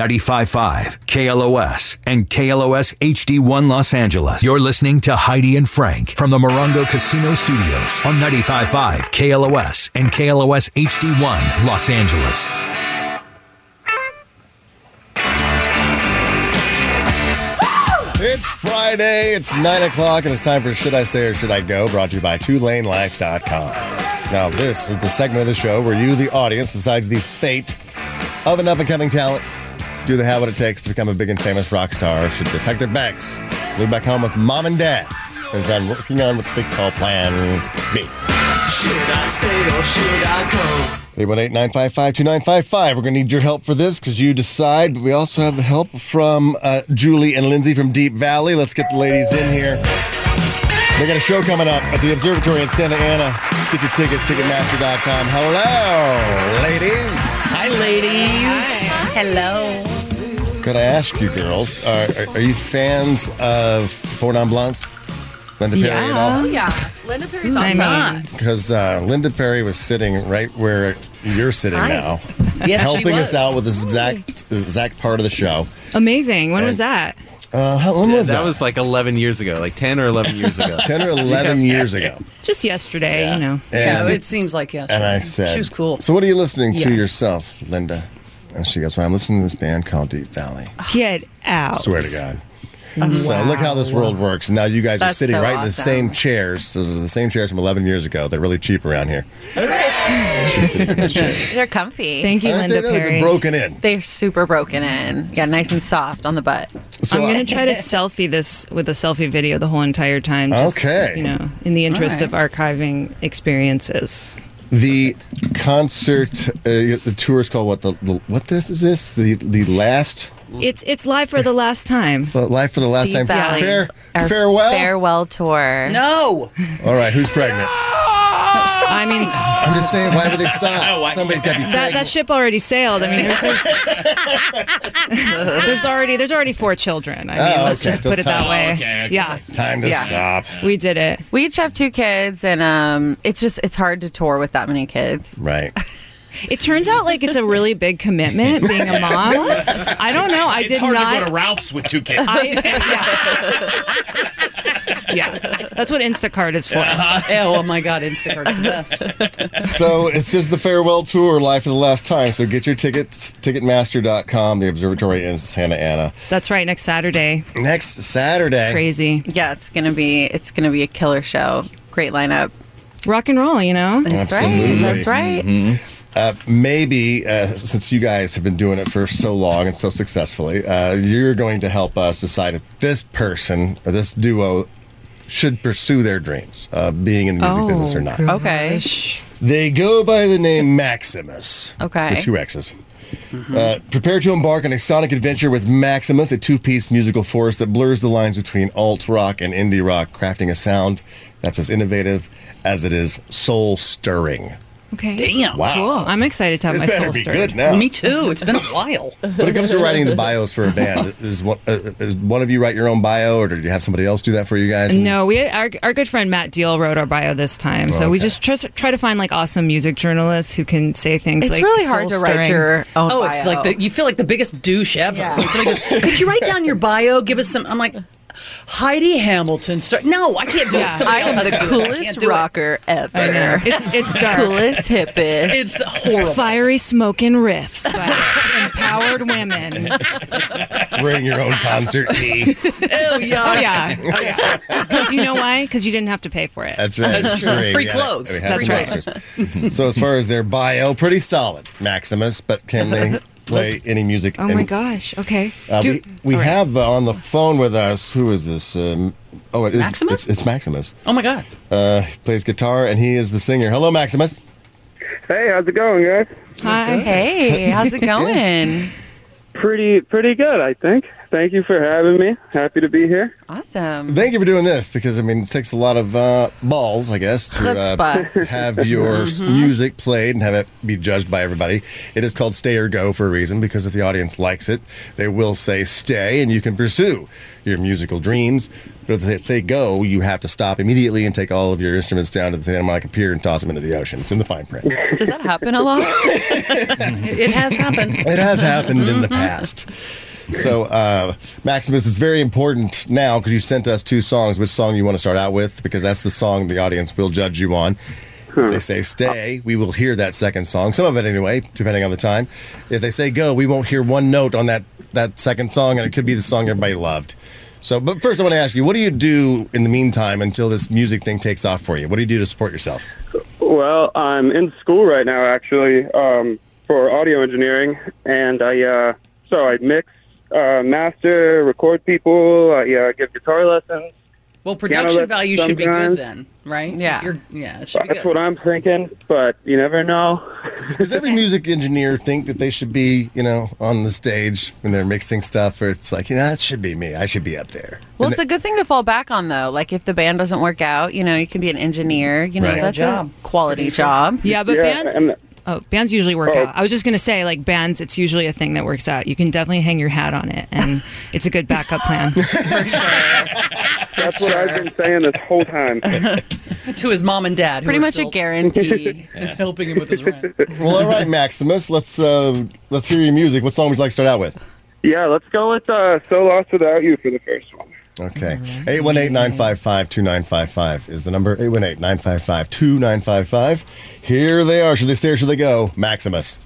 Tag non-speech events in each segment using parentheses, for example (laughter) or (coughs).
95.5 KLOS and KLOS HD1 Los Angeles. You're listening to Heidi and Frank from the Morongo Casino Studios on 95.5 KLOS and KLOS HD1 Los Angeles. It's Friday, it's 9 o'clock, and it's time for Should I Stay or Should I Go? Brought to you by TwoLaneLife.com. Now, this is the segment of the show where you, the audience, decides the fate of an up and coming talent. Do they have what it takes to become a big and famous rock star? Should they pack their bags, move back home with mom and dad? As I'm working on what they call Plan B. Should I stay or should I go? 818 955 2955. We're going to need your help for this because you decide, but we also have the help from uh, Julie and Lindsey from Deap Vally. Let's get the ladies in here. They got a show coming up at the Observatory in Santa Ana. Get your tickets, Ticketmaster.com. Hello, ladies. Hi, ladies. Hello. Could I ask you, girls, are, are, are you fans of Four Non Blondes? Linda Perry at all? Oh yeah, Linda Perry's I awesome. mean, Because uh, Linda Perry was sitting right where you're sitting Hi. now, yes, helping she us out with this exact, this exact part of the show. Amazing. When was that? Uh, how long was that? that was like 11 years ago, like 10 or 11 years ago. (laughs) 10 or 11 years ago. Just yesterday, you know. Yeah, And, it seems like yes. and I said, she was cool. So, what are you listening to Yes. yourself, Linda? And she goes, Well, I'm listening to this band called Deap Vally. Get out. Swear to God. So, look how this world works. Now, you guys are sitting so right in the same chairs. So, those are the same chairs from 11 years ago. They're really cheap around here. She's sitting in those chairs. They're comfy. Thank you, Linda they? They're Perry. broken in. They're super broken in. Yeah, nice and soft on the butt. So, I'm going to try to selfie this with a selfie video the whole entire time. just, Okay. You know, in the interest All of archiving experiences. The concert, uh, the tour is called what? The, the what? This is this the the last It's it's live for the last time. the life for the last Deep time. Valley. Fair Our farewell. Farewell tour. no, All right, who's pregnant? no, stop. I mean, I'm just saying, why would they stop? Somebody's got to be that, pregnant. that ship already sailed. I mean, there's, there's already there's already four children. I mean, Oh, let's okay. just So put it that stop. way. Okay, okay. Yeah, Time to Yeah. stop. we did it. We each have two kids, and um, it's just it's hard to tour with that many kids. Right. It turns out like it's a really big commitment being a mom. I don't know. I It's did hard not. to go to Ralph's with two kids. I, yeah. yeah, that's what Instacart is for. Uh-huh. (laughs) Oh, oh my God, Instacart. (laughs) So it says the farewell tour, live for the last time. So get your tickets, Ticketmaster.com, the observatory in Santa Ana. That's right. Next Saturday, Next Saturday. crazy Yeah, it's gonna be it's gonna be a killer show. Great lineup. rock and roll. You know. That's Absolutely. right. That's right. Mm-hmm. Mm-hmm. Uh, maybe, uh, since you guys have been doing it for so long and so successfully, uh, you're going to help us decide if this person or this duo should pursue their dreams of being in the music business or not. Okay. They go by the name Maximus. Okay. With two X's. Uh, prepare to embark on a sonic adventure with Maximus, a two piece musical force that blurs the lines between alt rock and indie rock, crafting a sound that's as innovative as it is soul stirring. Okay. Damn. Wow. Cool. I'm excited to have This my better soul be stirred. good now. Me too. It's been a while. (laughs) When it comes to writing the bios for a band, is one, uh, is one of you write your own bio, or did you have somebody else do that for you guys? No, we our, our good friend Matt Deal wrote our bio this time, so we just try, try to find like awesome music journalists who can say things. It's like really hard to write soul-stirring. your own. Oh, it's like the, you feel like the biggest douche ever. Yeah. Somebody goes, "Could you write down your bio? Give us some." I'm like, Heidi Hamilton. Start. No, I can't do Yeah. it. I am the has to do it. I can't coolest do it. rocker ever. I know. It's it's dark. coolest hippest. It's horrible. Fiery smoking riffs by empowered women. Bring your own concert tee. Oh yeah. Oh yeah, oh yeah. Because you know why? Because you didn't have to pay for it. That's right. That's true. We Free clothes. we have That's right. so as far as their bio, pretty solid, Maximus. But can they play any music? oh my gosh. Okay. Uh, Do- we we all right. have uh, on the phone with us. Who is this? Um, oh, it is Maximus? It's, it's Maximus. Oh my god. Uh, he plays guitar and he is the singer. Hello, Maximus. Hey, how's it going, guys? Hi. Hey, (laughs) how's it going? Pretty, pretty good, I think. Thank you for having me. Happy to be here. Awesome. Thank you for doing this because I mean it takes a lot of uh, balls, I guess, to uh, (laughs) have your music played and have it be judged by everybody. It is called Stay or Go for a reason because if the audience likes it, they will say stay, and you can pursue your musical dreams. But if they say go, you have to stop immediately and take all of your instruments down to the Santa Monica Pier and toss them into the ocean. It's in the fine print. Does that happen a lot? (laughs) It has happened. It has happened in the past. So, uh, Maximus, it's very important now because you sent us two songs. Which song you want to start out with? Because that's the song the audience will judge you on. If they say stay, we will hear that second song. Some of it anyway, depending on the time. If they say go, we won't hear one note on that, that second song, and it could be the song everybody loved. So, but first, I want to ask you, what do you do in the meantime until this music thing takes off for you? What do you do to support yourself? Well, I'm in school right now, actually, um, for audio engineering, and I uh, so I mix, uh, master, record people, I uh, give guitar lessons. Well, production lessons value should be good sometimes. then, right? Yeah. Yeah, it should be That's good. what I'm thinking, but you never know. Does every music engineer think that they should be, you know, on the stage when they're mixing stuff, or it's like, you know, that should be me. I should be up there. Well, And it's a good thing to fall back on, though. Like if the band doesn't work out, you know, you can be an engineer. You know, Right. that's Job. a quality job. Yeah, but yeah, bands. and Oh, bands usually work Oh. out. I was just gonna say, like bands, it's usually a thing that works out. You can definitely hang your hat on it, and (laughs) it's a good backup plan. (laughs) that's what I've been saying this whole time. (laughs) to his mom and dad. Pretty are much a still guarantee. helping him with his rent. well, all right, Maximus. Let's uh, let's hear your music. What song would you like to start out with? Yeah, let's go with uh, "So Lost Without You" for the first one. Okay. 818-955-2955 is the number. 818-955-2955. Here they are. Should they stay or should they go? Maximus.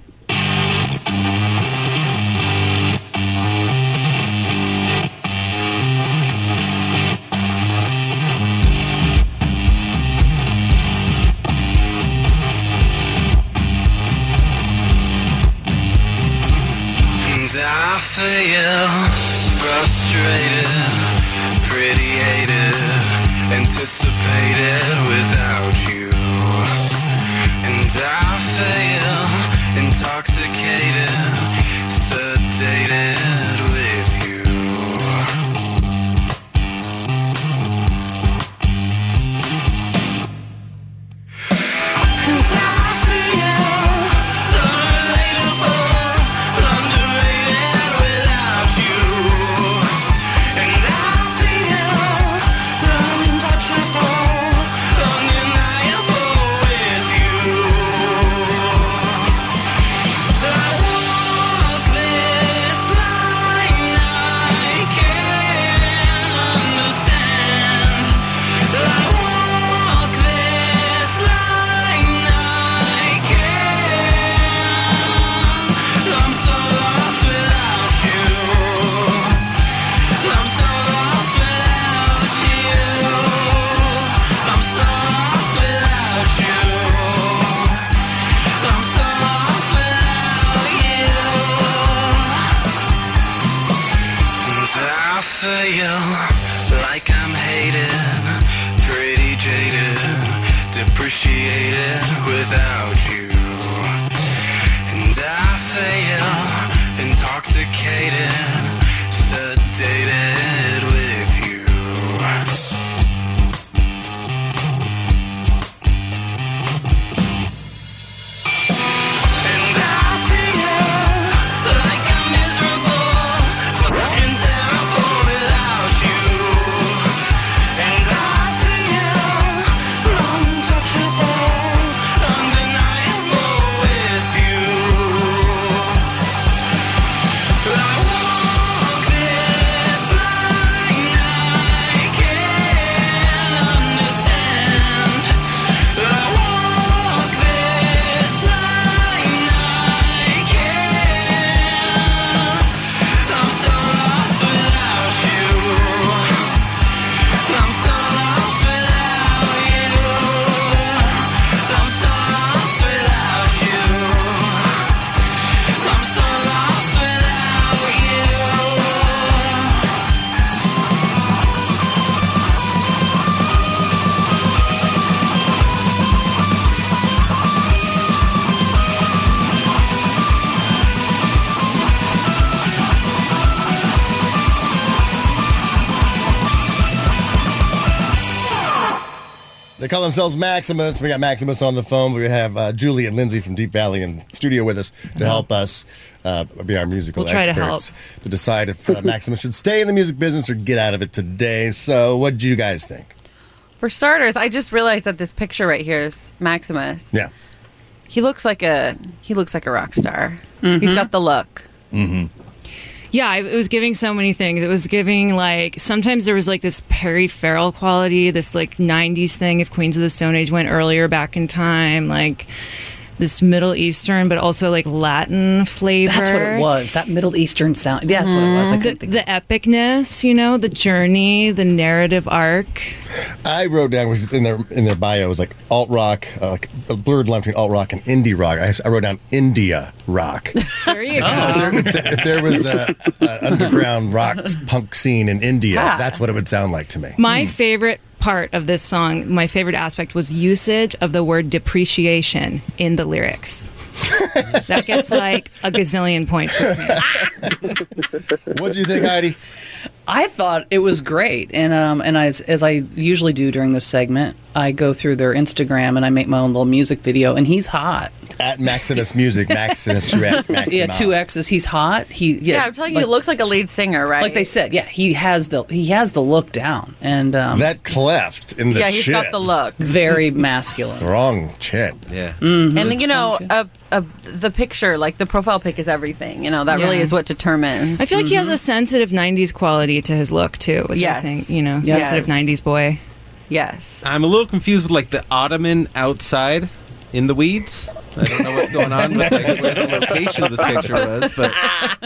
Themselves Maximus. We got Maximus on the phone. We have uh, Julie and Lindsey from Deap Vally in studio with us to help us uh, be our musical We'll try to experts to, decide if uh, Maximus should stay in the music business or get out of it today. So, what do you guys think? For starters, I just realized that this picture right here is Maximus. Yeah. He looks like a he looks like a rock star. He's got the look. Yeah, it was giving so many things. It was giving like sometimes there was like this Perry Farrell quality, this like '90s thing. If Queens of the Stone Age went earlier back in time, like this Middle Eastern, but also like Latin flavor. That's what it was. That Middle Eastern sound. Yeah, that's what it was. I The, the epicness, you know, the journey, the narrative arc. I wrote down was in their in their bio was like alt rock, uh, like a blurred line between alt rock and indie rock. I, I wrote down India rock. There you go. if, there, if there was a, a underground rock punk scene in India, Yeah. that's what it would sound like to me. My favorite part of this song, my favorite aspect was usage of the word depreciation in the lyrics. (laughs) that gets like a gazillion points with me. What do you think, Heidi? I thought it was great, and um, and I, as I usually do during this segment, I go through their Instagram and I make my own little music video, and he's hot. At Maximus Music, Maximus two X, (laughs) Maximus. Yeah, two X's. He's hot. He yeah. Yeah, I'm telling you, he looks like a lead singer, right? like they said. Yeah, he has the he has the look down, and um, That cleft in the yeah, he's chin. got the look. very masculine. Wrong chin. Yeah. And then, you know, a, a, the picture, like the profile pic, is everything. You know, that really is what determines. I feel like he has mm-hmm. a sensitive 90s quality to his look too, which I Yes. think, you know, Yes. sensitive 90s boy. yes. I'm a little confused with like the ottoman outside in the weeds. I don't know what's going on with like, where the location of this picture was, but (laughs)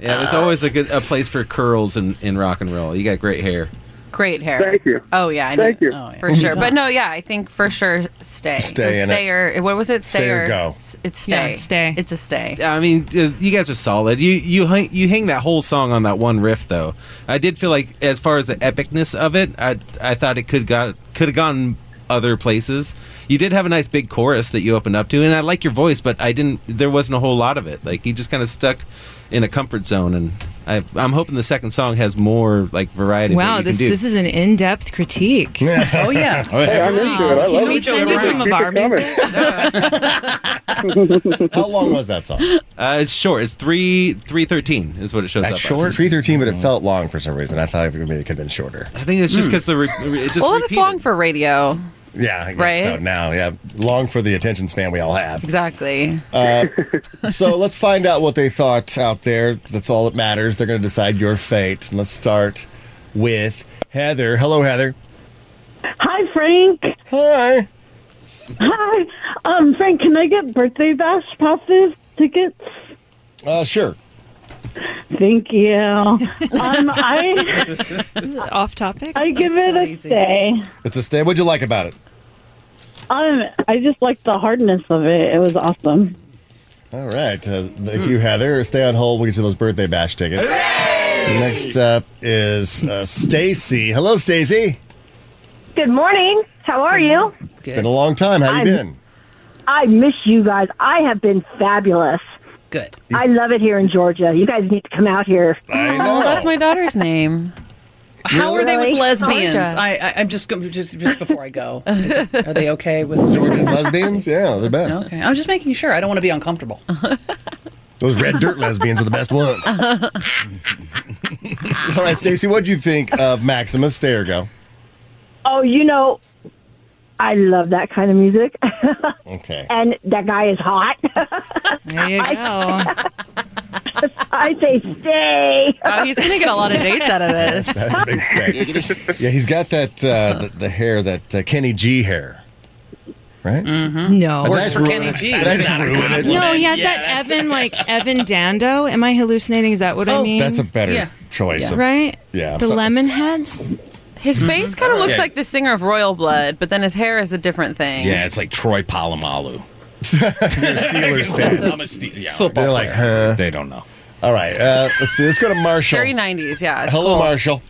yeah, there's always a good a place for curls in, in rock and roll. You got great hair. Great hair. Thank you. Oh, yeah. I Thank know. you. Oh, yeah. For sure. But no, yeah, I think for sure stay. Stay in it. stay or, what was it? Stay, Stay or go. It's stay. Yeah, stay. It's a stay. Yeah, I mean, uh, you guys are solid. You you hang, you hang that whole song on that one riff though. I did feel like as far as the epicness of it, I I thought it could got could have gone other places. You did have a nice big chorus that you opened up to, and I like your voice, but I didn't. There wasn't a whole lot of it. Like you just kind of stuck in a comfort zone, and I, I'm hoping the second song has more like variety. Wow, this this is an in-depth critique. (laughs) Oh yeah. Hey, I'm into it. I Can we send you some of our it music? (laughs) How long was that song? uh, it's short. It's three three thirteen is what it shows That's up. as. short. Three thirteen, but it felt long for some reason. I thought maybe it could have been shorter. I think it's just because the re- it just well, it's long for radio. Yeah, I guess Right? so. Now, yeah, long for the attention span we all have. Exactly. so let's find out what they thought out there. That's all that matters. They're going to decide your fate. And let's start with Heather. Hello, Heather. Hi, Frank. Hi. Hi. Um, Frank, can I get birthday bash passes tickets? Uh, sure. Thank you. Um, I (laughs) Off topic. I give That's it so a easy. stay. It's a stay. What'd you like about it? Um, I just like the hardness of it. It was awesome. All right. Uh, thank you, Heather. Stay on hold. We'll get you those birthday bash tickets. Next up is uh, Stacy. Hello, Stacy. Good morning. How are you? It's been a long time. How you I'm- been? I miss you guys. I have been fabulous. Good. I love it here in Georgia. You guys need to come out here. I oh, know. That's my daughter's name. How are they with Really? lesbians? Georgia. I, I I'm just go- just just before I go. Is it- are they okay with (laughs) Georgian lesbians? Yeah, they're best. Okay, I'm just making sure. I don't want to be uncomfortable. (laughs) Those red dirt lesbians are the best ones. (laughs) All right, Stacy, what do you think of Maximus? Stay or go? Oh, you know, I love that kind of music. (laughs) Okay. and that guy is hot. There you (laughs) go. I say stay. Oh, he's going to get a lot of dates out of this. (laughs) That's a big stay. yeah, he's got that uh, the, the hair, that uh, Kenny G hair, right? No. Did I just for ruin Kenny it? G. Did I just ruin it? No, he has that Evan like Evan Dando. Am I hallucinating? Is that what I Oh, mean? that's a better Yeah. choice. of- right. Yeah, The sorry. Lemonheads. His face kind of looks Yeah. like the singer of Royal Blood, but then his hair is a different thing. Yeah, it's like Troy Polamalu. (laughs) Steelers fan. I'm a Ste- yeah, Football They're like, huh? They don't know. All right, uh, let's see. Let's go to (laughs) Marshall. Very 90s, yeah. it's Hello, cool. Marshall.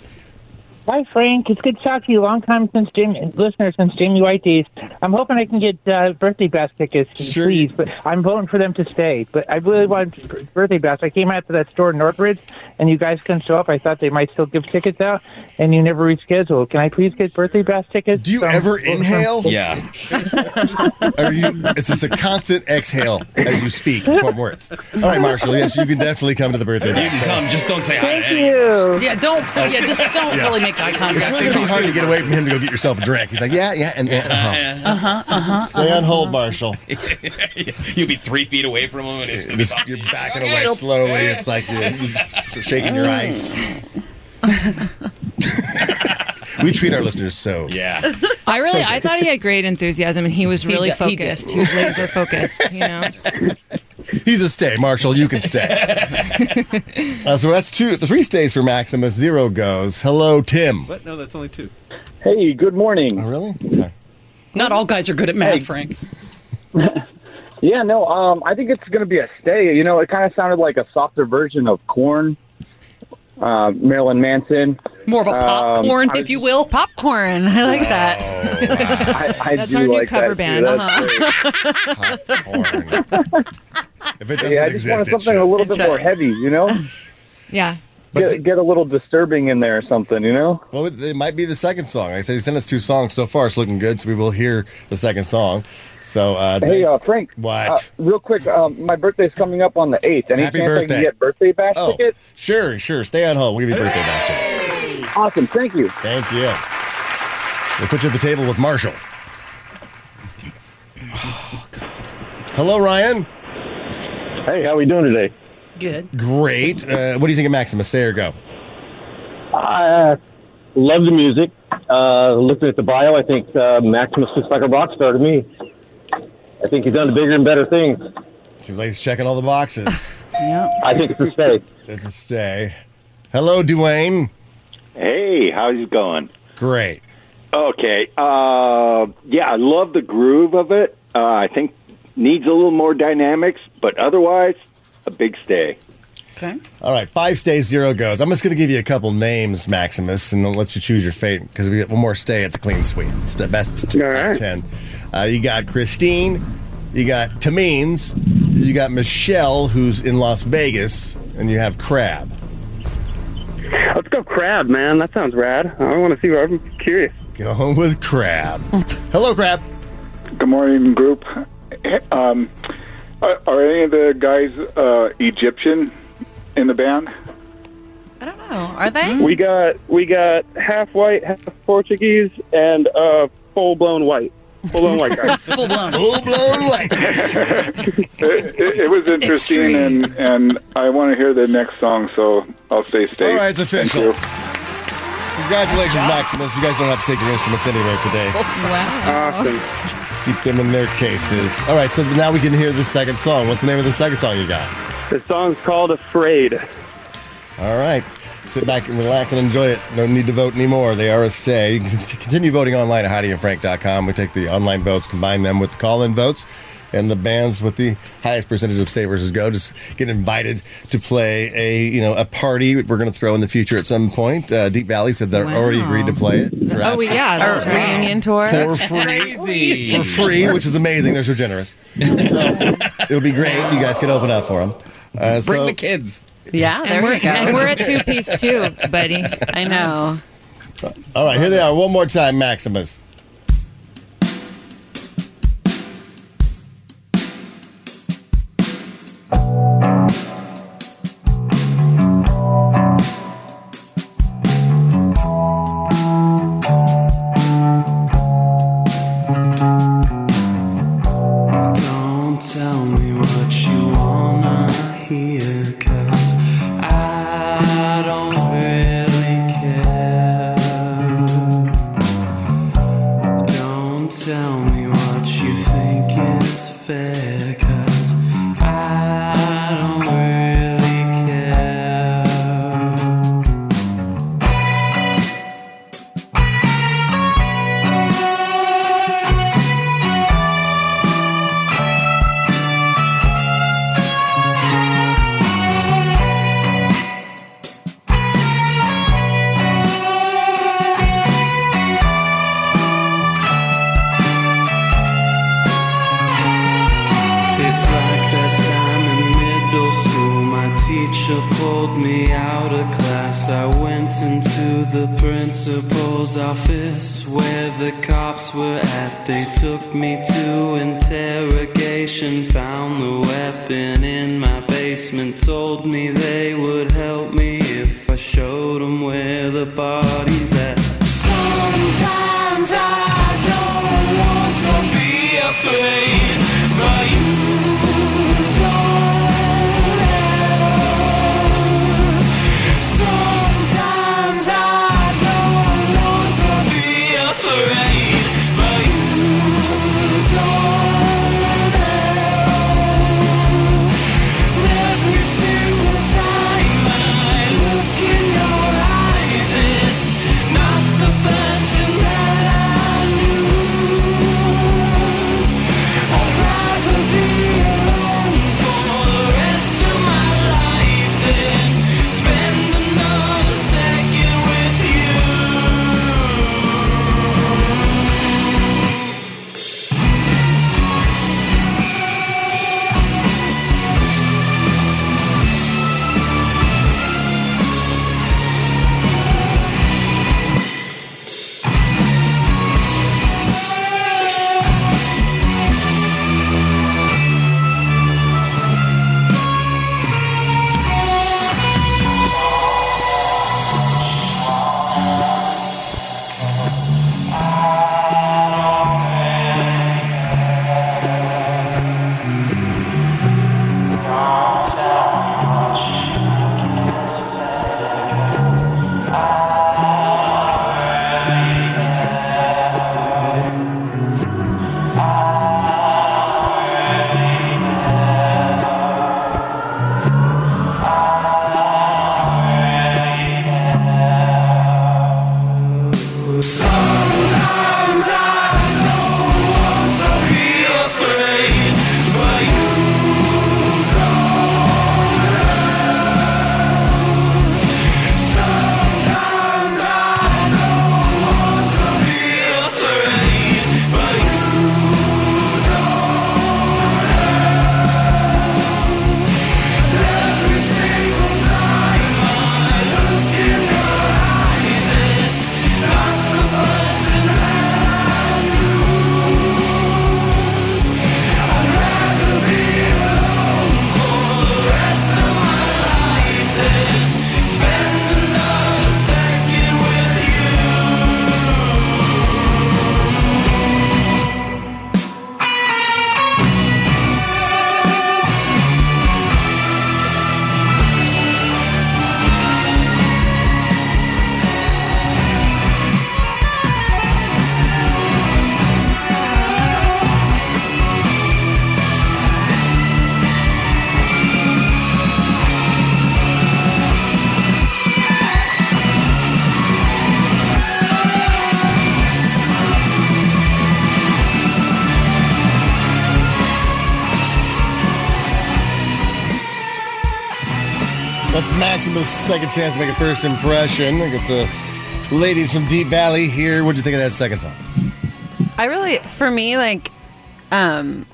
Hi, Frank. It's good to talk to you. Long time since Jamie, listener since Jamie White days. I'm hoping I can get uh, birthday bash tickets, Sure. please. But I'm voting for them to stay. But I really want birthday bash. I came out to that store in Northridge, and you guys couldn't show up. I thought they might still give tickets out, and you never rescheduled. Can I please get birthday bash tickets? Do you from- ever inhale? Yeah. (laughs) Are you? Is this a constant exhale as you speak from words? All right, Marshall. Yes, you can definitely come to the birthday. You bash. can come, just don't say hi to Thank anyone. you. Yeah, don't. Yeah, just don't Yeah. really make eye It's really gonna be hard to get away from him to go get yourself a drink. He's like, yeah, yeah, and uh huh. Uh huh. Uh huh. Stay on hold, Marshall. (laughs) You'll be three feet away from him, and it's be Just, you're backing away slowly. It's like you're, you're shaking your ice. (laughs) we treat our listeners so. Yeah. I really, So I thought he had great enthusiasm, and he was really he did. focused. He, was laser focused. You know. (laughs) He's a stay, Marshall. You can stay. (laughs) uh, so that's two, three stays for Maximus. Zero goes. Hello, Tim. But no, that's only two. Hey, good morning. Oh, really? Okay. Not all guys are good at math, Hey. Frank. (laughs) Yeah, no, um, I think it's going to be a stay. You know, it kind of sounded like a softer version of Korn, uh, Marilyn Manson. More of a Um, popcorn, I if you will. Popcorn. I like that. (laughs) I, I That's do our new like cover that, band, uh-huh. (laughs) Popcorn. if it doesn't Yeah, I just exist, wanted something a little bit more heavy, you know? (laughs) Yeah. But Get, get a little disturbing in there or something, you know? Well, it, it might be the second song. Like I said, he sent us two songs so far. It's looking good, so we will hear the second song. So, uh, Hey, they- uh, Frank. What? Uh, real quick, um, my birthday's coming up on the 8th. Any Happy chance I birthday. can get birthday bash oh, tickets? sure, sure. Stay on hold. We'll give you birthday bash tickets. Awesome. Thank you. Thank you. We'll put you at the table with Marshall. Hello, Ryan. Hey, how are we doing today? Good. Great. Uh, what do you think of Maximus? Stay or go? I uh, love the music. Uh, looking at the bio, I think uh, Maximus looks like a rock star to me. I think he's done bigger and better things. Seems like he's checking all the boxes. (laughs) Yeah. I think it's a stay. It's a stay. Hello, Dwayne. Hey, how's it going? Great. Okay. Uh, yeah, I love the groove of it. Uh, I think needs a little more dynamics, but otherwise, a big stay. Okay. All right, five stays, zero goes. I'm just going to give you a couple names, Maximus, and I'll let you choose your fate because we get one more stay. It's a clean sweep. It's the best t- All right. ten. Uh, you got Christine, you got Tamines, you got Michelle, who's in Las Vegas, and you have Crab. Let's go crab, man. That sounds rad. I want to see Where I'm curious. Going with Crab. (laughs) Hello, Crab. Good morning, group. Um, are, are any of the guys uh, Egyptian in the band? I don't know. Are they? We got we got half white, half Portuguese, and uh, full blown white. Full blown white guy. (laughs) Full blown. Full blown white. (laughs) it, it, it was interesting, and, and I want to hear the next song, so I'll stay stay. All right, it's Thank official. you. Congratulations, Maximus. You guys don't have to take your instruments anywhere today. Wow. awesome. Keep them in their cases. All right, so now we can hear the second song. What's the name of the second song you got? The song's called "Afraid." All right. Sit back and relax and enjoy it. No need to vote anymore. They are a stay. You can continue voting online at HeidiandFrank.com. We take the online votes, combine them with the call-in votes, and the bands with the highest percentage of stay versus go just get invited to play a you know a party we're going to throw in the future at some point. Uh, Deap Vally said they're already agreed to play it. For Oh, absolute- yeah. Our That's right. reunion tour. for free, for free, which is amazing. They're so generous. So it'll be great. You guys can open up for them. Uh, so, Bring the kids. Yeah, there And we're, we go. and we're a two piece too, buddy. (laughs) I know. all right, here they are. One more time, Maximus. Found the weapon in my basement, told me they would help me if I showed them where the body's at. Maximus' second chance to make a first impression. I got the ladies from Deap Vally here. What'd you think of that second song? I really, for me, like, um,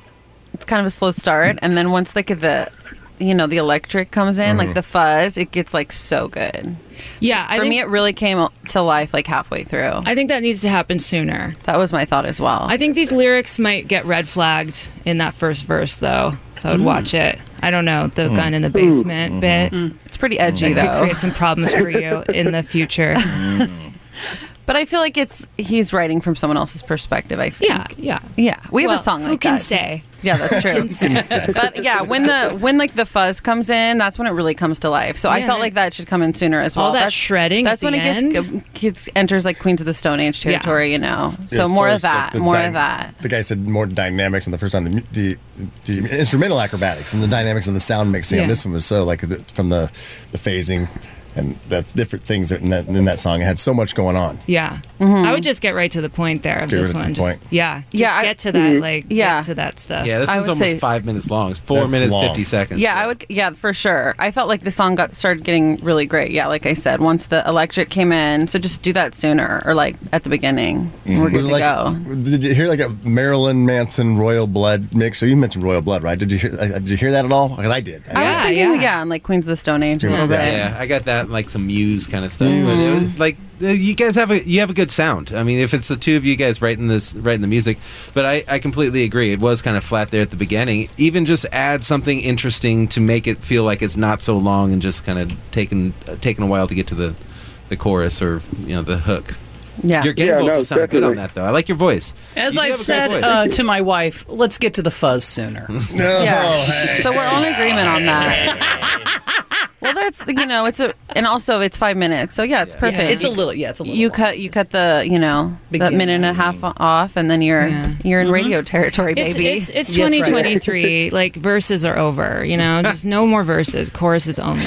it's kind of a slow start, and then once like the, you know, the electric comes in, like the fuzz, it gets like so good. Yeah, I for think- me, it really came to life like halfway through. I think that needs to happen sooner. That was my thought as well. I think these lyrics might get red flagged in that first verse, though. So I would Mm. watch it. I don't know the Mm. gun in the basement bit. Mm. It's pretty edgy, that though. Could create some problems for you in the (laughs) future. But I feel like it's he's writing from someone else's perspective. I think. Yeah, yeah, yeah. We have Well, a song. who can that. say? Yeah, that's true. Who can say? but yeah, when the when like the fuzz comes in, that's when it really comes to life. So I felt like that should come in sooner as well. All that that's, shredding That's at when the it gets, gets enters like Queens of the Stone Age Yeah. territory. You know. So As more of as, like, that. more dy- of that. The guy said more dynamics on the first time. The, the, the instrumental acrobatics and the dynamics and the sound mixing on Yeah. this one was so like the, from the the phasing and that different things in that in that song. It had so much going on. Yeah. Mm-hmm. I would just get right to the point there of Get this right to one. the Just, point. Yeah. Just Yeah, I- get to that, Mhm. like, Yeah. get to that stuff. Yeah, this I one's almost say- five minutes long. It's four minutes long. fifty seconds. Yeah, I would. Yeah, for sure. I felt like the song got started getting really great. Yeah, like I said, once the electric came in, so just do that sooner or like at the beginning. and We're Was good it to like, go. Did you hear like a Marilyn Manson Royal Blood mix? So you mentioned Royal Blood, right? Did you hear? uh, Did you hear that at all? 'Cause I did. I was thinking, yeah. and like Queens of the Stone Age a little bit. Yeah, I got that like some Muse kind of stuff. But Mhm. it like uh, you guys have a you have a good sound. I mean, if it's the two of you guys writing this writing the music, but I I completely agree. It was kind of flat there at the beginning. Even just add something interesting to make it feel like it's not so long and just kind of taking uh, taking a while to get to the the chorus or you know the hook. Yeah. your game Yeah, no, vocals sounded good on that though. I like your voice. As You I've have a great said uh, to my wife, let's get to the fuzz sooner. (laughs) Yeah. so we're all in agreement on that. (laughs) well, that's you know, it's a and also it's five minutes, so yeah, it's perfect. It's a little, yeah, it's a little. You cut you cut the you know that minute and a half off, and then you're you're in radio territory, baby. it's, it's That's right. 2023. (laughs) like verses are over. You know, just no more verses. Choruses only.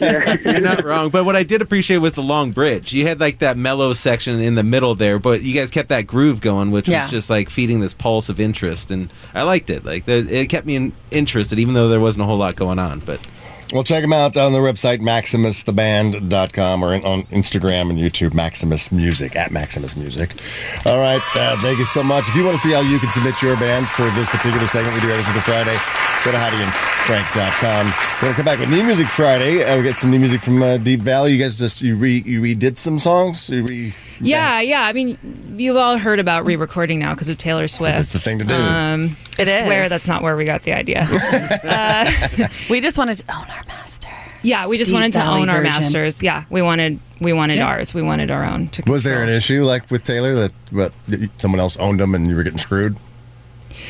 You're not wrong. But what I did appreciate was the long bridge. You had like that mellow section in the middle there, but you guys kept that groove going, which Yeah. was just like feeding this pulse of interest, and I liked it. Like the, it kept me in, interested, even though there wasn't a whole lot going on. But Well, check them out on their website, maximustheband.com, or in, on Instagram and YouTube, Maximus Music, at Maximus Music. All right, uh, thank you so much. If you want to see how you can submit your band for this particular segment we do every single Friday, go to HeidiandFrank.com. We're going to come back with New Music Friday. Uh, we get some new music from uh, Deap Vally. You guys just, you, re, you redid some songs? You re, Yeah, yeah. I mean, you've all heard about re-recording now because of Taylor Swift. It's the thing to do. Um, It I swear is. that's not where we got the idea. (laughs) we just wanted to own our master. yeah, we just Deep wanted to Valley own our version. masters. Yeah, we wanted we wanted Yeah. ours. We wanted our own. To Was there an issue like with Taylor that but someone else owned them and you were getting screwed?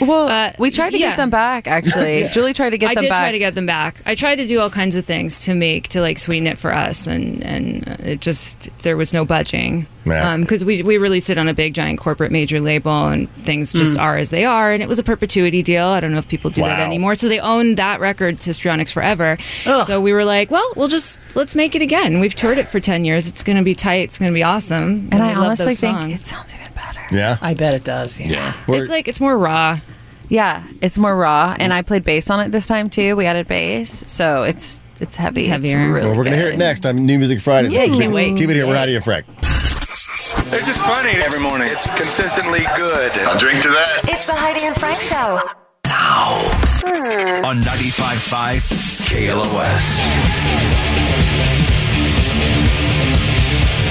Well, we tried to yeah. get them back. Actually, (laughs) Julie tried to get I them did back. try to get them back. I tried to do all kinds of things to make to like sweeten it for us, and and it just there was no budging Yeah. because we we released it on a big giant corporate major label, and things just Mm. are as they are, and it was a perpetuity deal. I don't know if people do that anymore, so they own that record, Sistrionics forever. So we were like, well, we'll just let's make it again. We've toured it for ten years. It's going to be tight. It's going to be awesome. And we I love honestly those think songs. it sounds even better. Yeah, I bet it does. Yeah, it's like it's more raw. Yeah, it's more raw, and I played bass on it this time too. We added bass, so it's it's heavy. Heavier. It's really well, we're going to hear it next on New Music Friday. Yeah, keep, can't wait. Keep it here. We're out of and Frank. It's just funny every morning. It's consistently good. I'll drink to that. It's the Heidi and Frank Show. Now on 95.5 KLOS.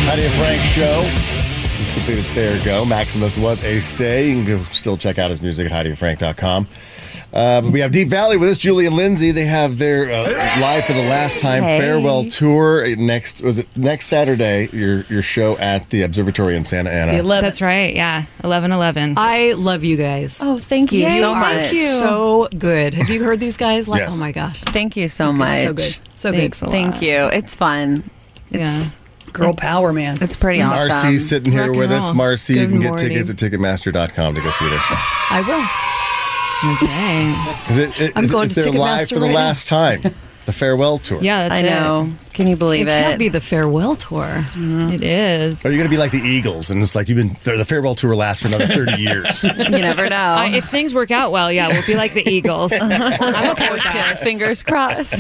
Heidi and Frank show. Just completed Stay or Go. Maximus was a stay. You can go still check out his music at HeidiandFrank.com. Uh, but we have Deap Vally with us, Julie and Lindsey. They have their uh, live for the last time Hey. farewell tour next. Was it next Saturday? Your your show at the Observatory in Santa Ana. That's right. Yeah, eleven eleven. I love you guys. Oh, thank you Yay, so thank much. you. So good. Have you heard these guys? Like, Yes. oh my gosh. Thank you so You're much. So good. So Thanks good. a Thank you. It's fun. It's, yeah. Girl power, man. It's pretty mm. awesome. Marcy's sitting here Rock and with us. roll. Marcy, you Good can get morning. tickets at Ticketmaster.com to go see their show. I will. Okay. Is it, it, I'm is, going is to they're live Ticketmaster for the right last time. (laughs) The farewell tour. Yeah, that's I know. Can you believe it it? can't be the farewell tour. It is. Are you going to be like the Eagles and it's like you've been the farewell tour lasts for another 30 years? (laughs) you never know. Uh, if things work out well, yeah, we'll be like the Eagles. (laughs) I'm okay with that. Fingers crossed.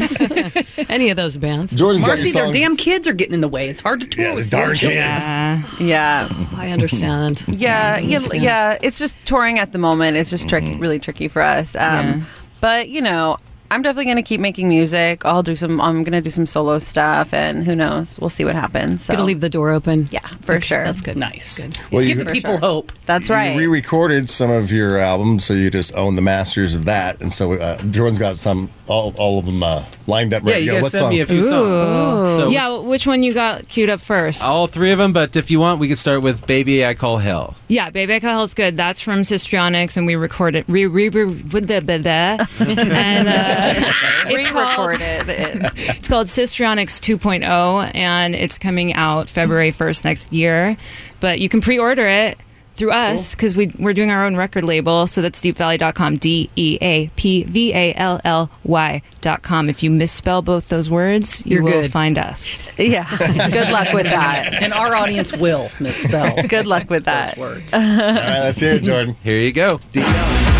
(laughs) Any of those bands. Jordan's got Marcy, their damn kids are getting in the way. It's hard to tour Yeah, with those darn four kids. Yeah. yeah. I understand. Yeah, I yeah, understand. yeah. It's just touring at the moment. It's just tricky, really tricky for us. Um, Yeah. But you know, I'm definitely going to keep making music. I'll do some. I'm going to do some solo stuff, and who knows? We'll see what happens. So. Gonna leave the door open. Yeah, for Okay, sure. That's good. Nice. Good. Well, Give you, the people hope. That's right. you right. re-recorded some of your albums, so you just own the masters of that. And so uh, Jordan's got some, all, all of them uh, lined up. yeah, ready to you guys What sent song? me a few Ooh. songs. So yeah, which one you got queued up first? all three of them. But if you want, we could start with "Baby I Call Hell." Yeah, Baby I Call Hell's good. That's from Sistrionics, and we recorded re re re with the the the. (laughs) and uh, (laughs) it's called Re-recorded it. (laughs) it's called Sistrionics 2.0, and it's coming out February 1st next year. But you can pre-order it through us because we we're doing our own record label. So that's deapvally.com, D E A P V A L L Y dot com. If you misspell both those words, you You're will good. find us. (laughs) Yeah. Good luck with that. And our audience will misspell. Good luck with that. words. (laughs) All right, let's hear it, Jordan. Here you go. Deap Vally.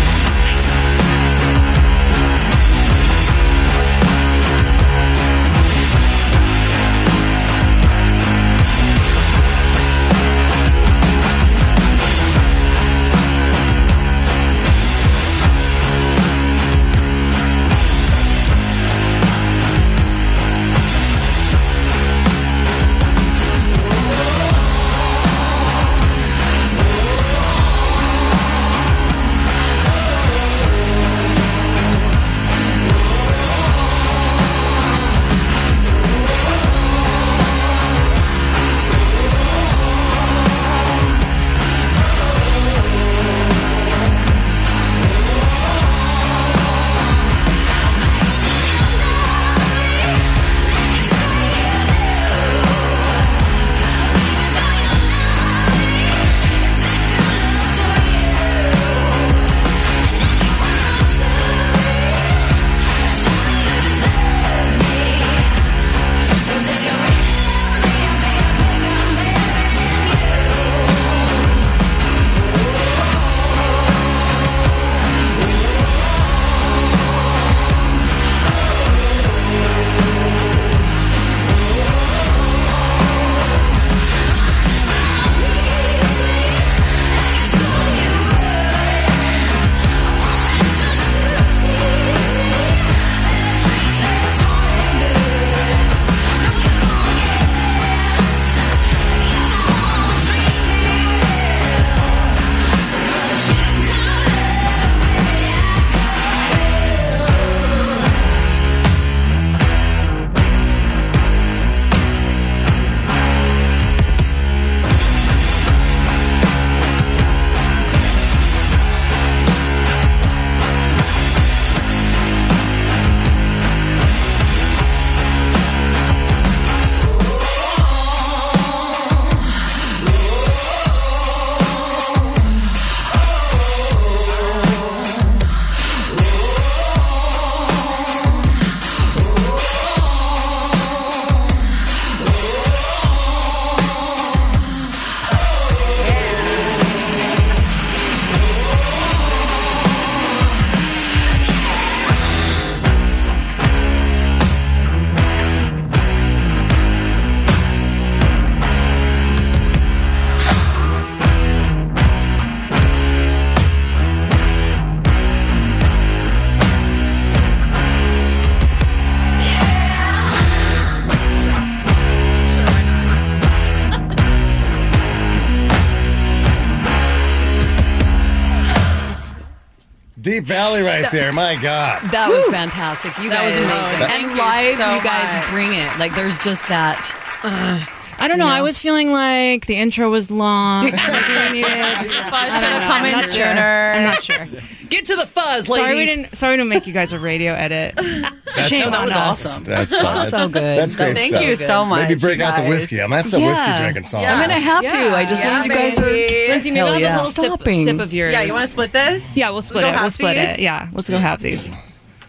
Deap Vally right there. My God. That was fantastic. You That was guys amazing. and Thank you live, so you guys much. bring it. Like there's just that. uh, I don't know. You I was feeling like the intro was long. (laughs) Maybe we needed. Fuzz should I don't have know. come I'm in not sure. sooner. I'm not sure. Get to the fuzz, ladies. Sorry we didn't. Sorry to make you guys a radio edit. (laughs) Shame no, that was us. awesome. That's fun. So good. That's great Thank stuff. you so much. Maybe break you out the whiskey. I'm that's a whiskey drinking song. I'm gonna have to. I just Yeah, learned you guys were. baby. Lindsey, maybe I'll have yeah. a little sip, Stopping. sip of yours. Yeah, you want to split this? Yeah, we'll split go it. We'll split it. Yeah, let's go halvesies.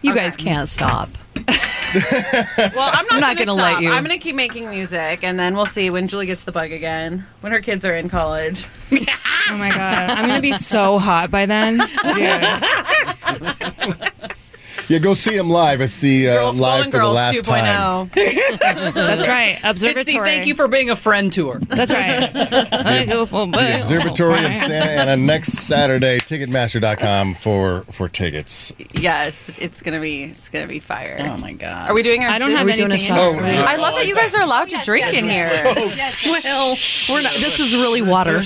You guys can't stop. (laughs) Well, I'm not, I'm not gonna, gonna let stop. you. I'm gonna keep making music, and then we'll see when Julie gets the bug again. When her kids are in college. (laughs) Oh my god, I'm gonna be so hot by then. (laughs) Yeah, go see him live. It's the uh, Girl- live for the last 2.0. time. (laughs) That's right. It's Observatory. the thank you for being a friend tour. That's right. (laughs) I go for The Observatory in. Santa Ana next Saturday. Ticketmaster.com for for tickets. Yes, it's gonna be it's gonna be fire. Oh my god. Are we doing our? I don't this- have we doing a anything. shot? in Oh, it. I love that you guys are allowed to drink in here. (laughs) well, we're not. This is really water.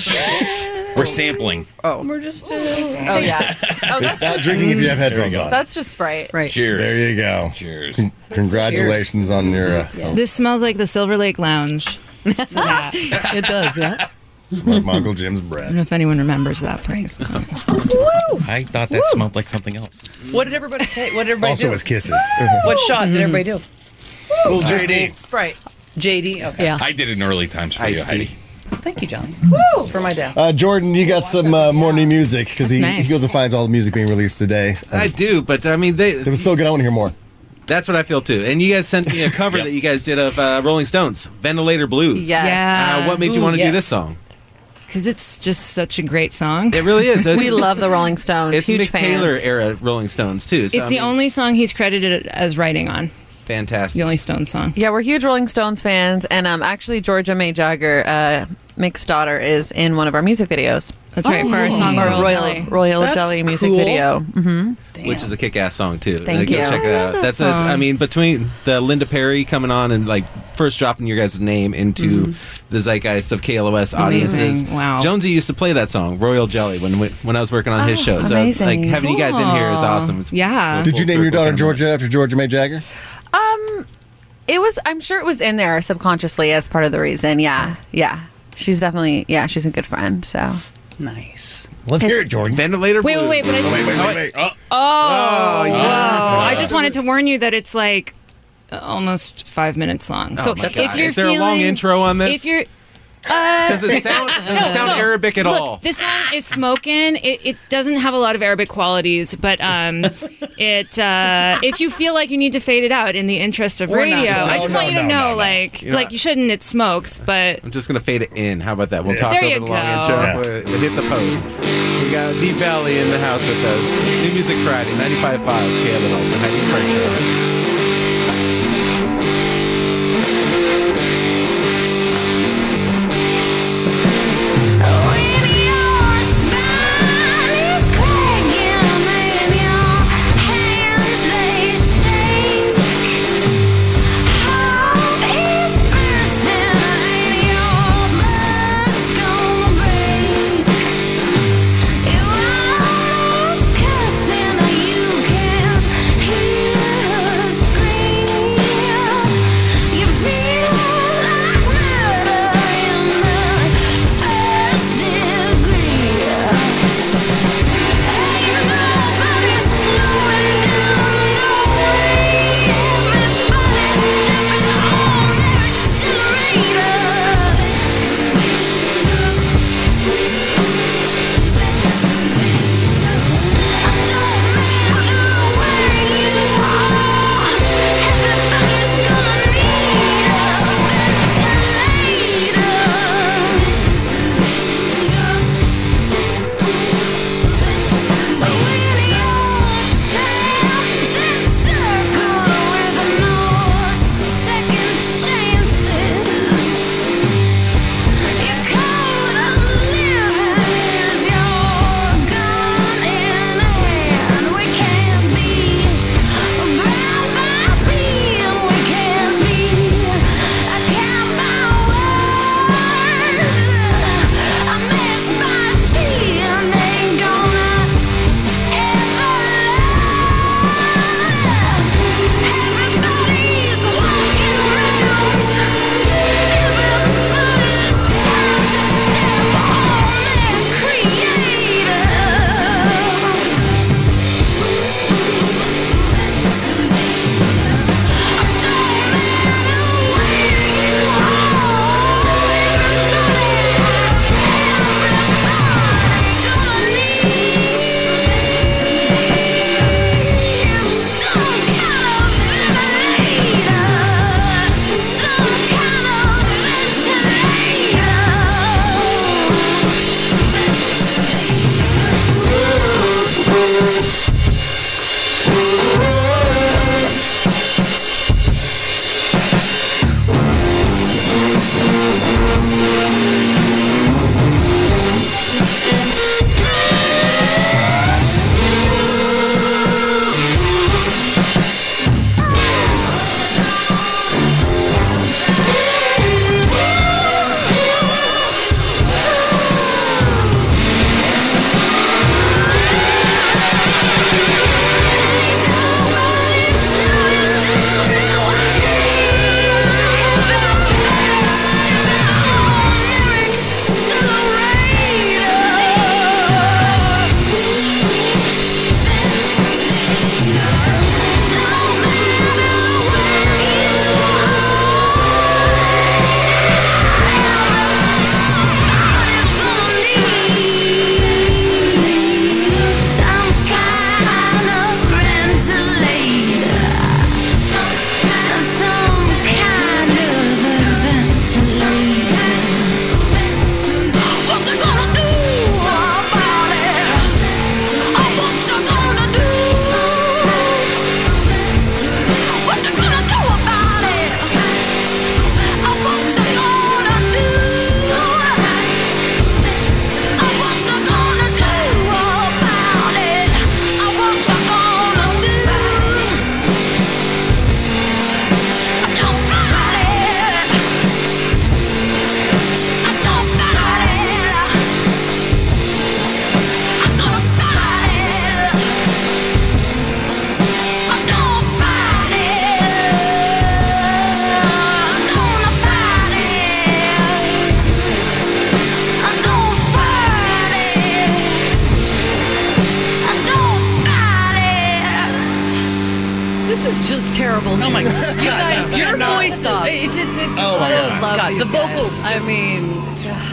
We're sampling. Oh, we're just. Uh, oh yeah. Oh, It's that's, not drinking if you have headphones on. that's just Sprite. Right. Cheers. There you go. Cheers. Con- Congratulations on your uh, This smells like the Silver Lake Lounge. Yeah. (laughs) It does, yeah. smoke my Uncle Jim's breath. I don't know if anyone remembers that place. I thought that smelled like something else. What did everybody take? What did everybody Also, do? his kisses. what shot did everybody do? Little JD. Sprite. JD. Okay. Yeah. I did it in early times for Iced you, tea. Heidi. Thank you, Johnny. Woo! For my dad. Uh, Jordan, you got some uh, more new music because he, nice. he goes and finds all the music being released today. I do, but I mean, they. It was so good. I want to hear more. That's what I feel too. And you guys sent me a (laughs) cover that you guys did of uh, Rolling Stones, "Ventilator Blues." Yes. Yeah. Uh, what made you Ooh, want to do yes. this song? Because it's just such a great song. It really is. (laughs) we love the Rolling Stones. It's Huge Mick fans. Taylor era Rolling Stones too. So, it's I the mean, only song he's credited as writing on. Fantastic. The only Stones song. Yeah, we're huge Rolling Stones fans, and um, actually Georgia May Jagger, uh, Mick's daughter, is in one of our music videos. That's right, for our song Or Royal Royal Jelly. Royal That's Jelly music cool. video. hmm which is a kick-ass song too. Thank Go you. Check it I out. that That's a. song. I mean, between the Linda Perry coming on and like first dropping your guys' name into the zeitgeist of KLOS audiences. Amazing. Wow. Jonesy used to play that song, Royal Jelly, when when I was working on his Oh, show. So amazing. like having you guys in here is awesome. It's Yeah. Did you name your daughter Georgia after Georgia May Jagger? Um, it was. I'm sure it was in there subconsciously as part of the reason. Yeah, yeah. She's definitely. Yeah, she's a good friend. So nice. Let's hear it, Jordan. Ventilator Wait, wait, wait, but I Oh, wait, wait, wait, wait. Oh. Oh, yeah. whoa. I just wanted to warn you that it's like almost five minutes long. Oh so my if you're Is there a long feeling- intro on this? If you're uh, Does it sound- does it sound Arabic at Look, all? This song is smoking. It, it doesn't have a lot of Arabic qualities, but um, (laughs) it uh, if you feel like you need to fade it out in the interest of We're not radio, I just No, want you to no, know, no, no. like, You're like not- you shouldn't. It smokes, but I'm just gonna fade it in. How about that? We'll talk There over you the long go. intro. We'll, we'll hit the post. We got Deap Vally in the house with us. New Music Friday, 95.5 KLOS, the Heidi and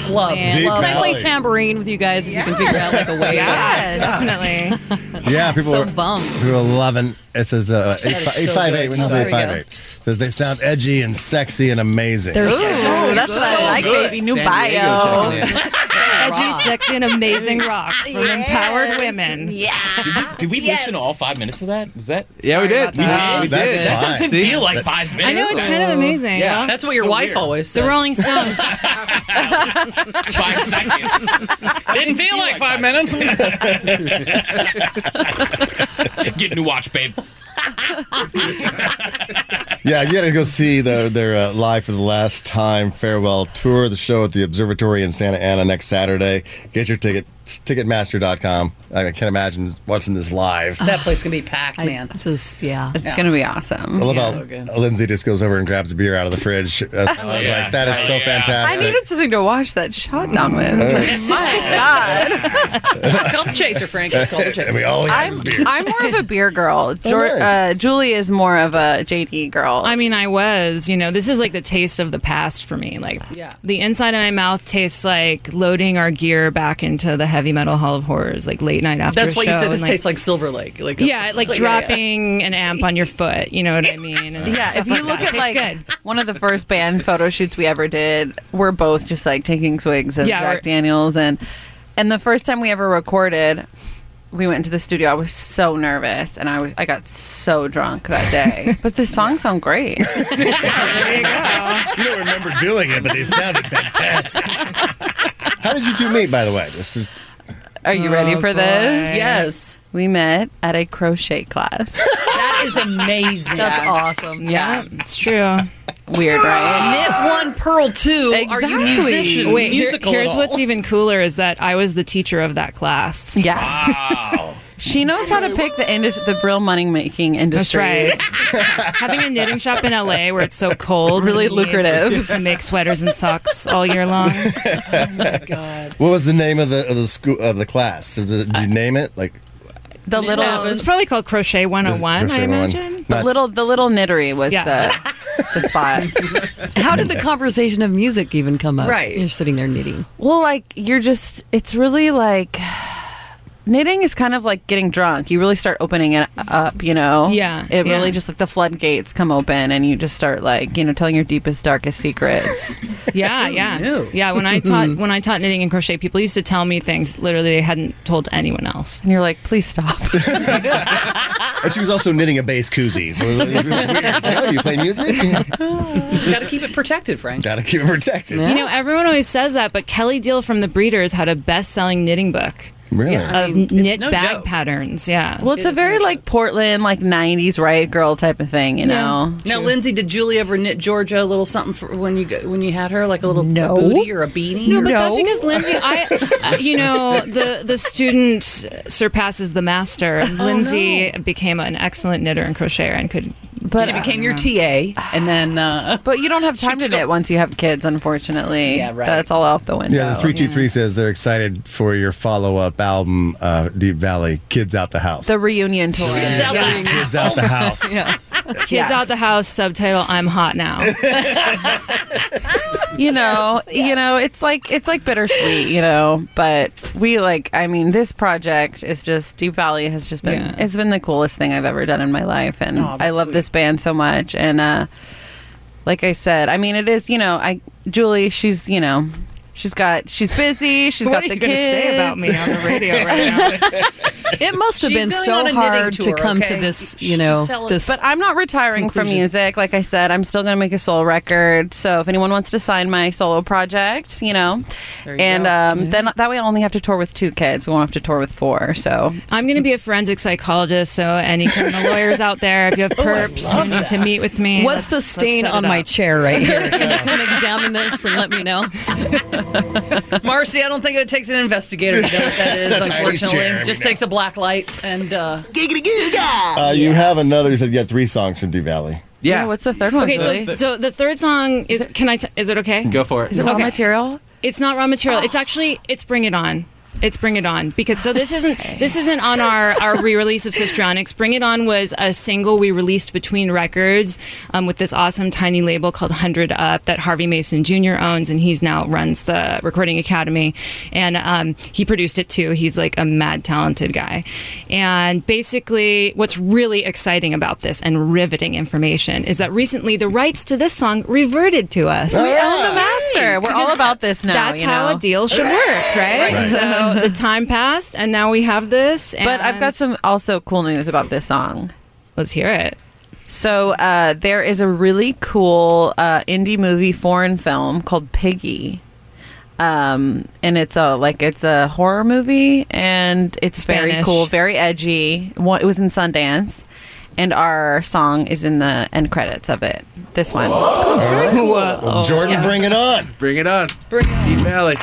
love. man, Deep love. Can I play tambourine with you guys if you can figure out like a way? Yeah, (laughs) definitely. Yeah, people So are, bummed. people are loving. It says uh, That is so 858 good. when you Oh, say there we go. 858. Says they sound edgy and sexy and amazing. They're so that's what I so like, good. baby. New San bio. Edgy, sexy, and amazing rock from empowered women. Did we, did we listen to all five minutes of that? Was that? Yeah, we did. about that. We That's did. That doesn't See? feel like five minutes. I know it's kind of amazing. Yeah. That's what your So wife weird. always says. The. Rolling Stones. (laughs) five seconds. Didn't feel like five minutes. Get a new watch, babe. Yeah, you got to go see their their uh, live for the last time farewell tour. The show at the Observatory in Santa Ana next Saturday. Get your ticket. Ticketmaster.com. I can't imagine watching this live. that place can be packed, I man. just yeah. It's gonna be awesome. I love so how good. Lindsey just goes over and grabs a beer out of the fridge. That's- I was yeah. like, that is so Yeah. I needed something to wash that shot down with. (laughs) My God. It's called the Chaser, Frank. It's called the (laughs) and Chaser. we all have I'm, beer. I'm more of a beer girl. (laughs) Jor- nice. uh, Julie is more of a JD girl. I mean, I was. You know, this is like the taste of the past for me. Like, Yeah. the inside of my mouth tastes like loading our gear back into the heavy metal Hall of Horrors, like late night after. That's a why you said this like- tastes like Silver Lake. Like Yeah, (laughs) like yeah, yeah. dropping an amp on your foot. You know what I mean? And yeah, if you like look that. at like Tastes good. one of the first band (laughs) photo shoots we ever did, we're both just like taking swigs of Yeah, Jack Daniels, and and the first time we ever recorded, we went into the studio. I was so nervous, and I was I got so drunk that day. (laughs) but the songs sound great. there you go. You don't remember doing it, but they sounded fantastic. How did you two meet, by the way? This is Are you ready Oh, for boy. this? Yes. We met at a crochet class. (laughs) That is amazing. That's awesome. yeah, It's true. weird, right? Knit one, purl two. Are you Exactly. musician? Wait, here- here's what's even cooler is that I was the teacher of that class. Yeah, Wow. She knows how to pick the indus- the real money making industry. That's industry. right. (laughs) Having a knitting shop in LA where it's so cold, Really and you need lucrative. to make sweaters and socks all year long. (laughs) Oh God. what was the name of the of the school of the class? Was it, did you name it? Like The little No, it's probably called Crochet 101, Crochet I 101. imagine. the Not- little the little knittery was Yeah. the the spot. (laughs) How did the conversation of music even come up? Right. You're sitting there knitting. Well, like you're just it's really like knitting is kind of like getting drunk. You really start opening it up, you know? Yeah, It yeah. really just like the floodgates come open and you just start like, you know, telling your deepest, darkest secrets. (laughs) Yeah, yeah, yeah. When I taught mm-hmm. when I taught knitting and crochet, people used to tell me things literally they hadn't told anyone else. and you're like, please stop. (laughs) and she was also knitting a bass koozie. So it was, it was weird. Like, oh, you play music? (laughs) Got to keep it protected, Frank. Got to keep it protected. You know, everyone always says that, but Kelley Deal from the Breeders had a best-selling knitting book Really? Yeah. I of mean, knit no bag joke. patterns. Yeah. Well, it's It a very no like Portland, like '90s right girl type of thing, you know. Now, Lindsey, did Julie ever knit Georgia a little something for when you when you had her, like a little No. booty or a beanie? No, or- but that's because Lindsey, I, (laughs) uh, you know, the the student surpasses the master. Lindsey became an excellent knitter and crocheter and could. But she became your TA, and then uh, (sighs) but you don't have time (laughs) to knit once you have kids, unfortunately. Yeah, right. That's all off the window. Yeah, the 323 says they're excited for your follow up album, uh, Deap Vally Kids Out the House. The reunion tour. Kids out Yeah. the Kids Out the House. (laughs) Yeah. Kids Yes. out the house. Subtitle: I'm hot now. (laughs) you know you know it's like it's like bittersweet you know but we like i mean this project is just Deap Vally has just been Yeah. it's been the coolest thing i've ever done in my life and Oh, i love sweet. this band so much and uh like i said i mean it is you know i julie she's you know she's got she's busy She's what got are the you going to say kids. about me on the radio right (laughs) now? It must have She's been going so on a knitting hard to tour, come okay? to this, you know, tell us. this. But I'm not retiring from Conclusion. music. Like I said, I'm still going to make a solo record. So if anyone wants to sign my solo project, you know, you and go. um, then that way I'll only have to tour with two kids. We won't have to tour with four. So I'm going to be a forensic psychologist, so any criminal lawyers out there, if you have (laughs) perps, you need to meet with me. What's Let's- the let's stain set on my up. chair right here? (laughs) Can you come examine this and let me know? Marcy, I don't think it takes an investigator to know what that is. Tiny unfortunately, chair, we just know. takes a black light and uh, Uh, you have another. You said you had three songs from Deap Vally. yeah, what's the third one? Okay, Julie? so so the third song is. Can I? T- is it okay? Go for it. is it raw okay. material? It's not raw material. It's actually it's Bring It On. It's Bring It On because so this isn't this isn't on our our re-release of Sistrionics. Bring It On was a single we released between records um, with this awesome tiny label called Hundred Up that Harvey Mason Jr. owns, and he's now runs the Recording Academy, and um, he produced it too. He's like a mad talented guy, and basically, what's really exciting about this and riveting information is that recently the rights to this song reverted to us. We own the master. We're all about this now. That's you how know? a deal should work, right? Right. So the (laughs) time passed, and now we have this. But I've got some also cool news about this song. Let's hear it. So uh, there is a really cool uh, indie movie foreign film called Piggy. Um, and it's a like it's a horror movie, and it's very cool, very edgy. One- It was in Sundance, and our song is in the end credits of it. This one. All right. Well, Jordan, bring it on. Bring it on. Bring it on. Deap Vally.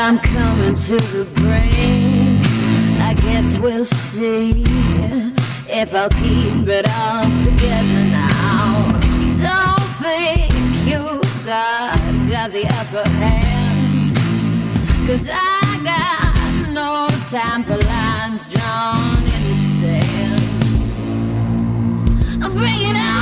I'm coming to the brink. I guess we'll see if I'll keep it all together now. Don't think you got, got the upper hand. Cause I got no time for lines drawn in the sand. I'm bring it.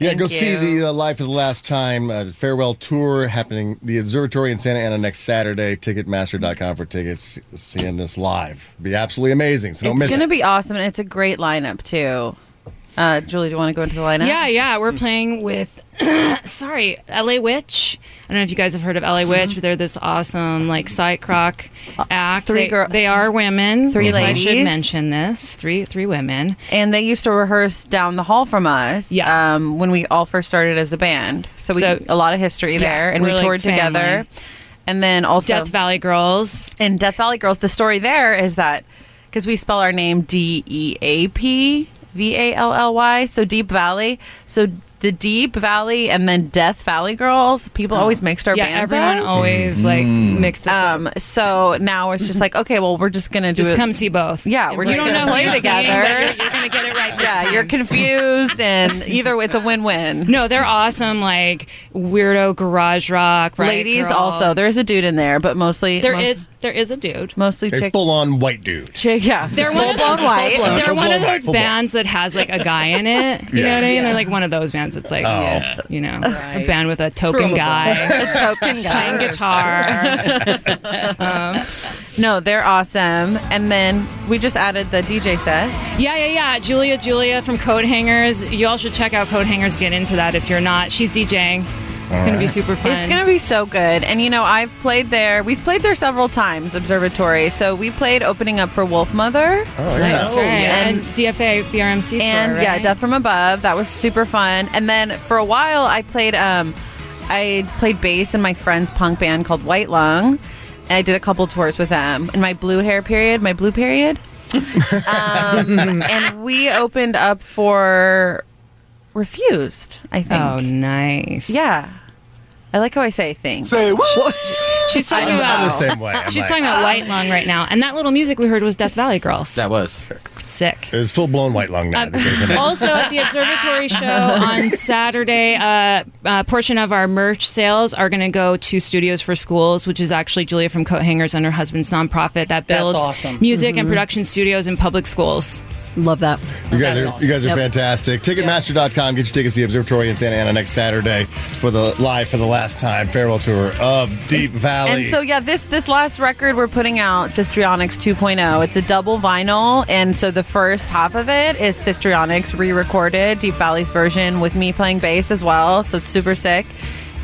Yeah, Thank go you. see the uh, Life of the Last Time uh, farewell tour happening the Observatory in Santa Ana next Saturday. Ticketmaster.com for tickets. Seeing this live be absolutely amazing. So don't it's miss gonna it. be awesome, and it's a great lineup too. Uh, Julie, do you want to go into the lineup? Yeah, yeah. We're playing with, (coughs) sorry, LA Witch. I don't know if you guys have heard of LA Witch, but they're this awesome, like, psych rock act. three they, girl- they are women. Three ladies. I should mention this. Three three women. And they used to rehearse down the hall from us. Yeah. Um, when we all first started as a band, so we So- a lot of history Yeah, there, and we like toured together. And then also Death Valley Girls. And Death Valley Girls. The story there is that because we spell our name D E A P V A L L Y, so Deap Vally. So the Deap Vally and then Death Valley Girls. People always mixed our Yeah, bands. everyone up. always like mixed us Um, so now it's just like, okay, well, we're just gonna do Just it. come see both. Yeah, we're You just don't gonna know who play you're seeing, together. You're, you're gonna get it right. Yeah, time. you're confused, and either it's a win-win. (laughs) No, they're awesome. Like weirdo garage rock. Right, Ladies girl? also, there is a dude in there, but mostly There most- is there is a dude. mostly A chick. full on white dude. Chick, yeah, They're one of those, white. They're one of those bands that has like a guy in it. You Yeah. know what I mean? Yeah. They're like one of those bands. It's like, Oh. you know, a band with a token Provable. guy, (laughs) A token guy. playing guitar. (laughs) um, No, they're awesome. And then we just added the DJ set. yeah, yeah, yeah. Julia, Julia from Coathangers. You all should check out Coathangers. Get into that if you're not. She's DJing. It's gonna be super fun. It's going to be so good. And you know, I've played there. We've played there several times, Observatory. So we played opening up for Wolfmother. Oh, yeah. Nice. Oh, Right. yeah. And, DFA BRMC tour, and right? yeah, Death from Above. That was super fun. And then for a while, I played um, I played bass in my friend's punk band called White Lung, and I did a couple tours with them in my blue hair period, my blue period. (laughs) um, and we opened up for Refused. I think. Oh, nice. Yeah. I like how I say things. Say what? She's talking I'm, about I'm the same way. I'm She's like, talking about White Lung right now, and that little music we heard was Death Valley Girls. That was. Sick. It was full blown white lung now. Um, also at the Observatory show on (laughs) Saturday, uh, a portion of our merch sales are going to go to Studios for Schools, which is actually Julia from Coathangers and her husband's nonprofit that builds awesome. music and Mhm. production studios in public schools. Love that. You guys That's are awesome. you guys are Yep. fantastic. Ticketmaster.com. Get your tickets to the Observatory in Santa Ana next Saturday for the live for the last time farewell tour of Deap Vally. And so yeah, this this last record we're putting out, Sistrionics 2.0. It's a double vinyl, and so the first half of it is Sistrionics re-recorded, Deap Vally's version with me playing bass as well. So it's super sick.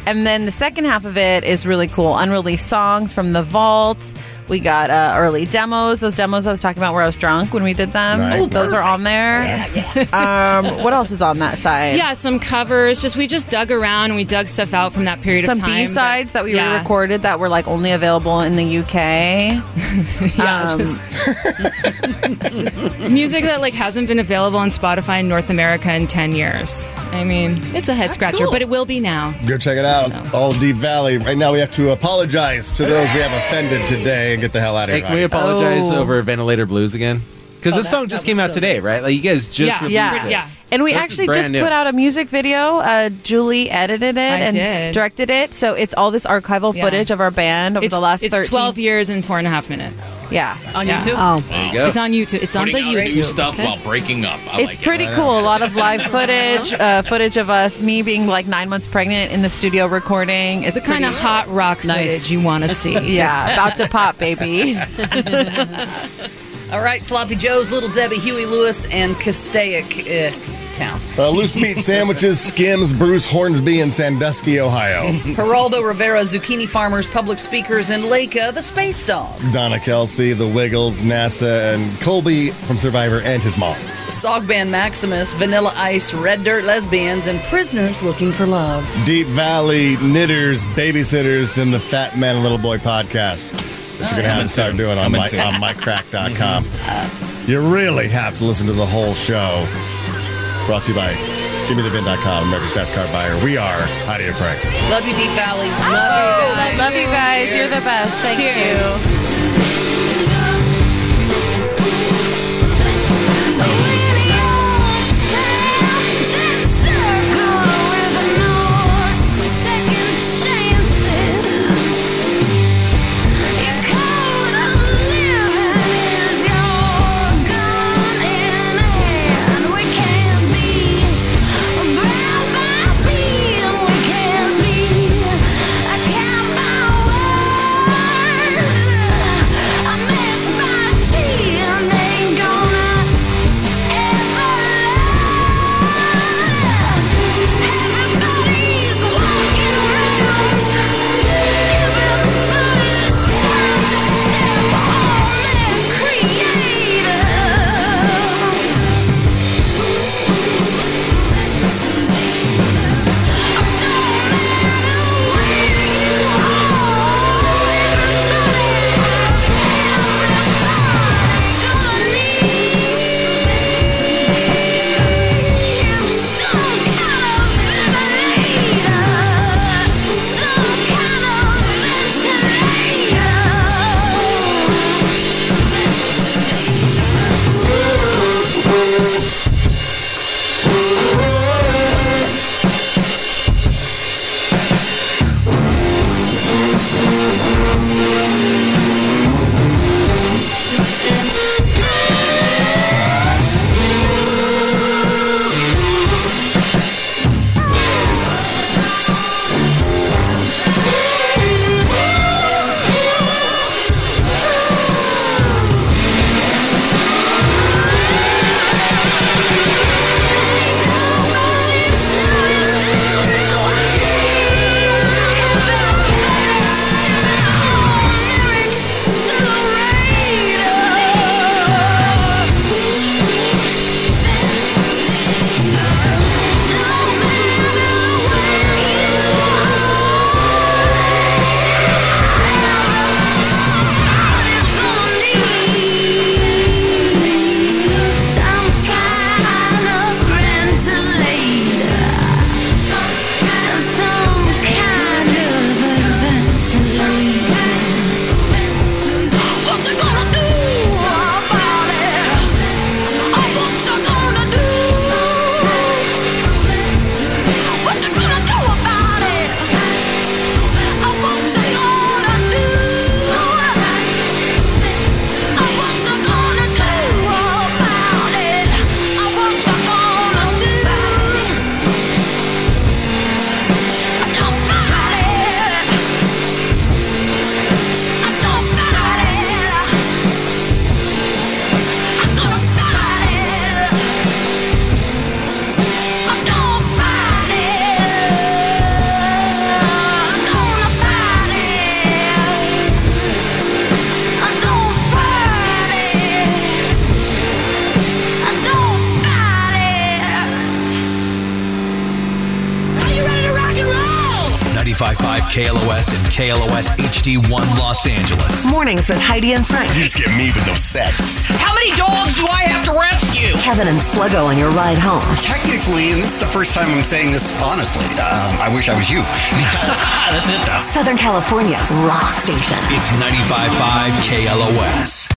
And then the second half of it is really cool, unreleased songs from the vault. We got uh, early demos. Those demos I was talking about where I was drunk when we did them. Nice. Those are on there. (laughs) um, what else is on that side? Yeah, some covers. Just we just dug around and we dug stuff out from that period Some of time. B sides that we yeah. re-recorded that were like only available in the UK. (laughs) Yeah, Um, just, just (laughs) music that like hasn't been available on Spotify in North America in ten years. I mean, it's a head scratcher, but it will be now. Go check it out. All Deap Vally. Right now, we have to apologize to those we have offended today and get the hell out of Hey, here. can we apologize Oh. over Ventilator Blues again? Because Oh, this song just that came out so today, right? Like you guys just yeah, released yeah, this. And we This is actually brand just new. put out a music video. Uh, Julie edited it I and did. directed it, so it's all this archival Yeah. footage of our band over It's, the last it's 13 twelve years and four and a half minutes. Yeah, On Yeah. YouTube? Oh. There you go. It's on YouTube. It's on the Putting out YouTube. new stuff while breaking up. I it's like pretty it. cool. A lot of (laughs) live footage, uh, footage of us, me being like nine months pregnant in the studio recording. It's the kind of pretty- hot rock Nice. footage you want to (laughs) see. yeah, about to pop, baby. (laughs) All right, Sloppy Joe's, Little Debbie, Huey Lewis, and Castaic uh, Town. Uh, loose meat sandwiches, (laughs) Skims, Bruce Hornsby in Sandusky, Ohio. Geraldo Rivera, Zucchini Farmers, Public Speakers, and Laika, the Space Dog. Donna Kelsey, The Wiggles, NASA, and Colby from Survivor and his mom. Sog Band Maximus, Vanilla Ice, Red Dirt Lesbians, and Prisoners Looking for Love. Deap Vally, Knitters, Babysitters, and the Fat Man and Little Boy podcast that you're going to have to start doing on, my, soon. on mycrack.com. You really have to listen to the whole show. Brought to you by GiveMeTheVin.com, America's Best Car Buyer. We are Heidi and Frank. Love you, Deap Vally. Love you oh, guys. Love you guys. You're the best. Thank you. KLOS and KLOS HD1 Los Angeles. Mornings with Heidi and Frank. You just get me with those sets. How many dogs do I have to rescue? Kevin and Sluggo on your ride home. Technically, and this is the first time I'm saying this honestly, um, I wish I was you. Because (laughs) that's it, though. Southern California's rock station. It's 95.5 KLOS.